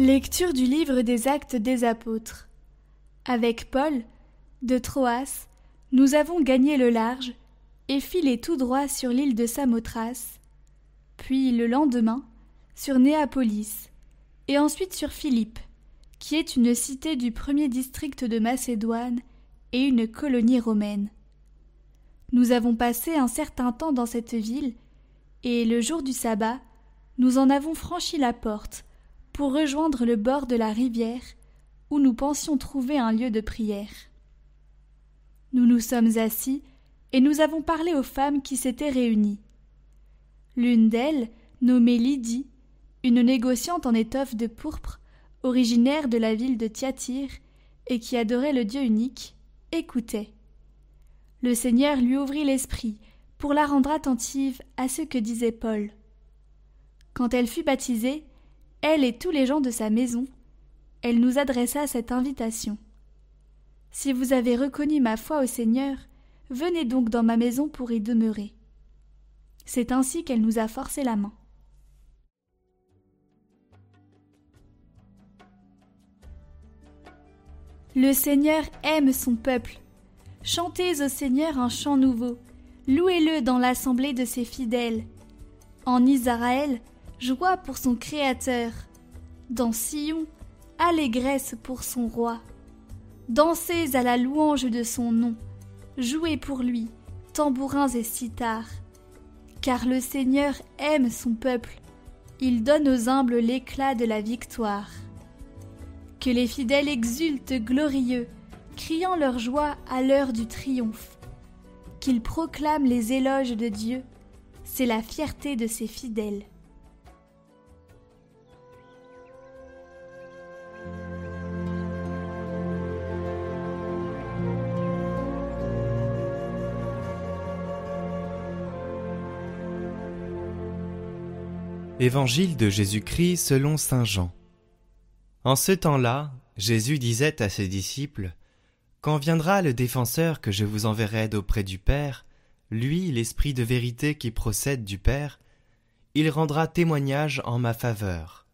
Lecture du livre des Actes des Apôtres. Avec Paul, de Troas, nous avons gagné le large et filé tout droit sur l'île de Samothrace, puis le lendemain sur Néapolis, et ensuite sur Philippe, qui est une cité du premier district de Macédoine et une colonie romaine. Nous avons passé un certain temps dans cette ville, et le jour du sabbat, nous en avons franchi la porte pour rejoindre le bord de la rivière où nous pensions trouver un lieu de prière. Nous nous sommes assis et nous avons parlé aux femmes qui s'étaient réunies. L'une d'elles, nommée Lydie, une négociante en étoffe de pourpre, originaire de la ville de Thyatire et qui adorait le Dieu unique, écoutait. Le Seigneur lui ouvrit l'esprit pour la rendre attentive à ce que disait Paul. Quand elle fut baptisée, elle et tous les gens de sa maison, elle nous adressa cette invitation. Si vous avez reconnu ma foi au Seigneur, venez donc dans ma maison pour y demeurer. C'est ainsi qu'elle nous a forcé la main. Le Seigneur aime son peuple. Chantez au Seigneur un chant nouveau. Louez-le dans l'assemblée de ses fidèles. En Israël, joie pour son Créateur. Dans Sion, allégresse pour son roi. Dansez à la louange de son nom. Jouez pour lui, tambourins et cithars. Car le Seigneur aime son peuple. Il donne aux humbles l'éclat de la victoire. Que les fidèles exultent glorieux, criant leur joie à l'heure du triomphe. Qu'ils proclament les éloges de Dieu, c'est la fierté de ses fidèles. Évangile de Jésus-Christ selon Saint Jean. En ce temps-là, Jésus disait à ses disciples Quand viendra le défenseur que je vous enverrai d'auprès du Père, lui, l'Esprit de vérité qui procède du Père, il rendra témoignage en ma faveur.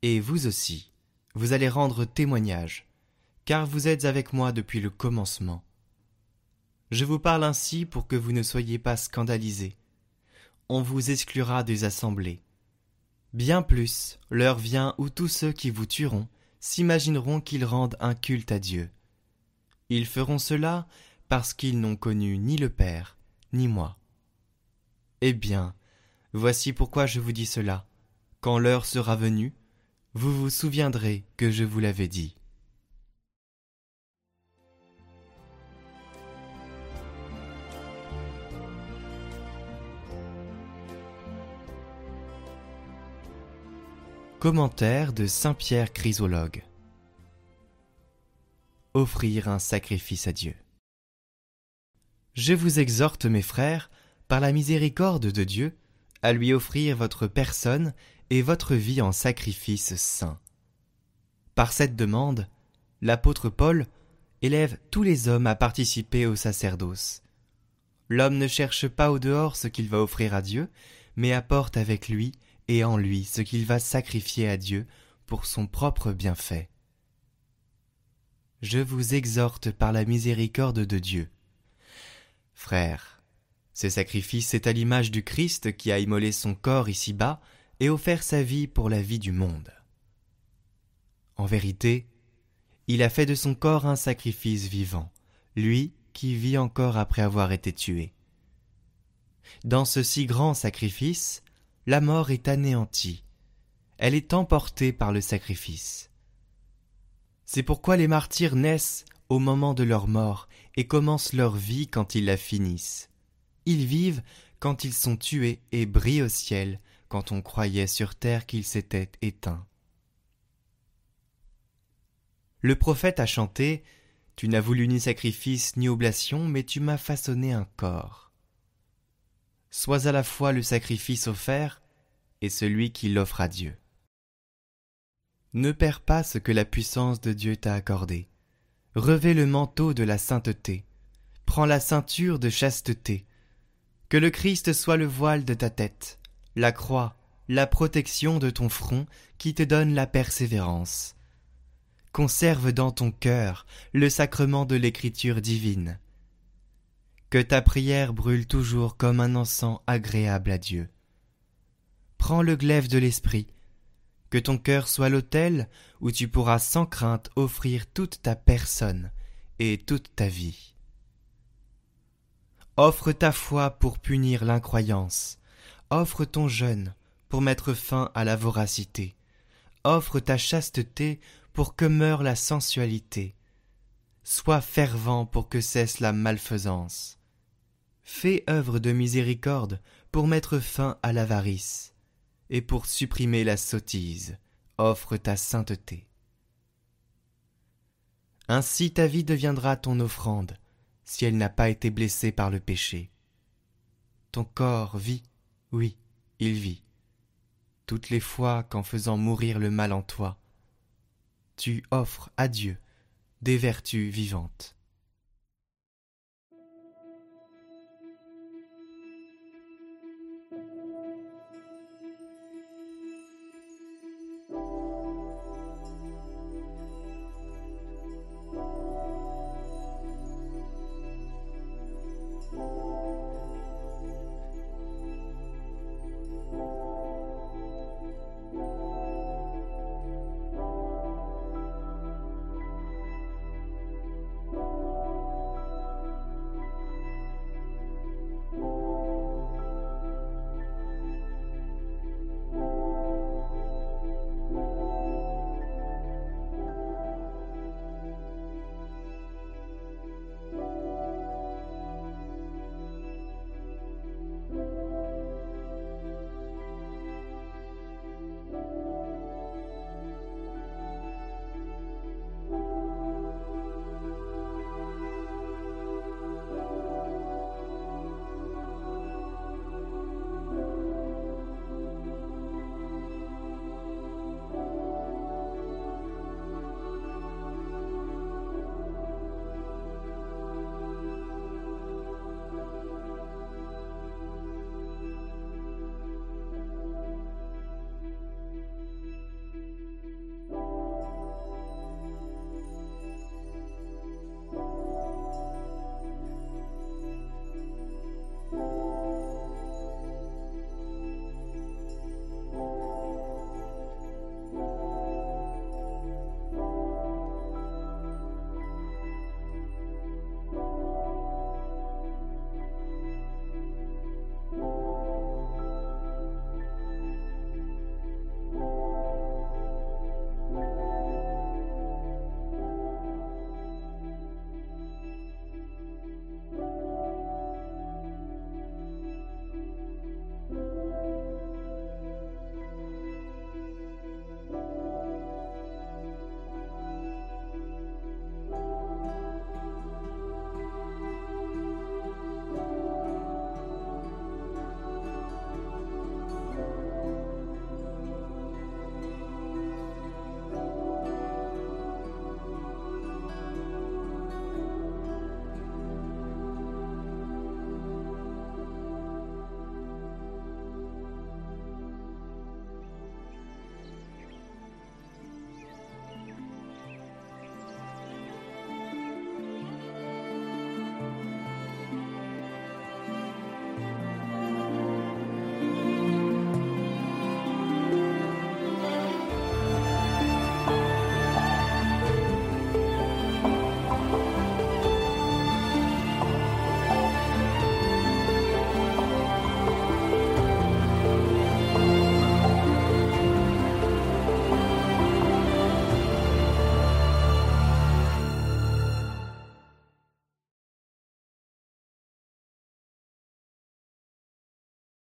Et vous aussi, vous allez rendre témoignage, car vous êtes avec moi depuis le commencement. Je vous parle ainsi pour que vous ne soyez pas scandalisés. On vous exclura des assemblées. Bien plus, l'heure vient où tous ceux qui vous tueront s'imagineront qu'ils rendent un culte à Dieu. Ils feront cela parce qu'ils n'ont connu ni le Père, ni moi. Eh bien, voici pourquoi je vous dis cela. Quand l'heure sera venue, vous vous souviendrez que je vous l'avais dit. Commentaire de Saint Pierre Chrysologue Offrir un sacrifice à Dieu. Je vous exhorte, mes frères, par la miséricorde de Dieu, à lui offrir votre personne et votre vie en sacrifice saint. Par cette demande, l'apôtre Paul élève tous les hommes à participer au sacerdoce. L'homme ne cherche pas au dehors ce qu'il va offrir à Dieu, mais apporte avec lui et en lui ce qu'il va sacrifier à Dieu pour son propre bienfait. Je vous exhorte par la miséricorde de Dieu. Frères, ce sacrifice est à l'image du Christ qui a immolé son corps ici-bas et offert sa vie pour la vie du monde. En vérité, il a fait de son corps un sacrifice vivant, lui qui vit encore après avoir été tué. Dans ce si grand sacrifice, la mort est anéantie, elle est emportée par le sacrifice. C'est pourquoi les martyrs naissent au moment de leur mort et commencent leur vie quand ils la finissent. Ils vivent quand ils sont tués et brillent au ciel quand on croyait sur terre qu'ils s'étaient éteints. Le prophète a chanté Tu n'as voulu ni sacrifice ni oblation, mais tu m'as façonné un corps sois à la fois le sacrifice offert et celui qui l'offre à Dieu. Ne perds pas ce que la puissance de Dieu t'a accordé. Revêt le manteau de la sainteté. Prends la ceinture de chasteté. Que le Christ soit le voile de ta tête, la croix, la protection de ton front qui te donne la persévérance. Conserve dans ton cœur le sacrement de l'écriture divine. Que ta prière brûle toujours comme un encens agréable à Dieu. Prends le glaive de l'esprit, que ton cœur soit l'autel où tu pourras sans crainte offrir toute ta personne et toute ta vie. Offre ta foi pour punir l'incroyance, offre ton jeûne pour mettre fin à la voracité, offre ta chasteté pour que meure la sensualité, sois fervent pour que cesse la malfaisance. Fais œuvre de miséricorde pour mettre fin à l'avarice, et pour supprimer la sottise, offre ta sainteté. Ainsi ta vie deviendra ton offrande, si elle n'a pas été blessée par le péché. Ton corps vit, oui, il vit, toutes les fois qu'en faisant mourir le mal en toi, tu offres à Dieu des vertus vivantes.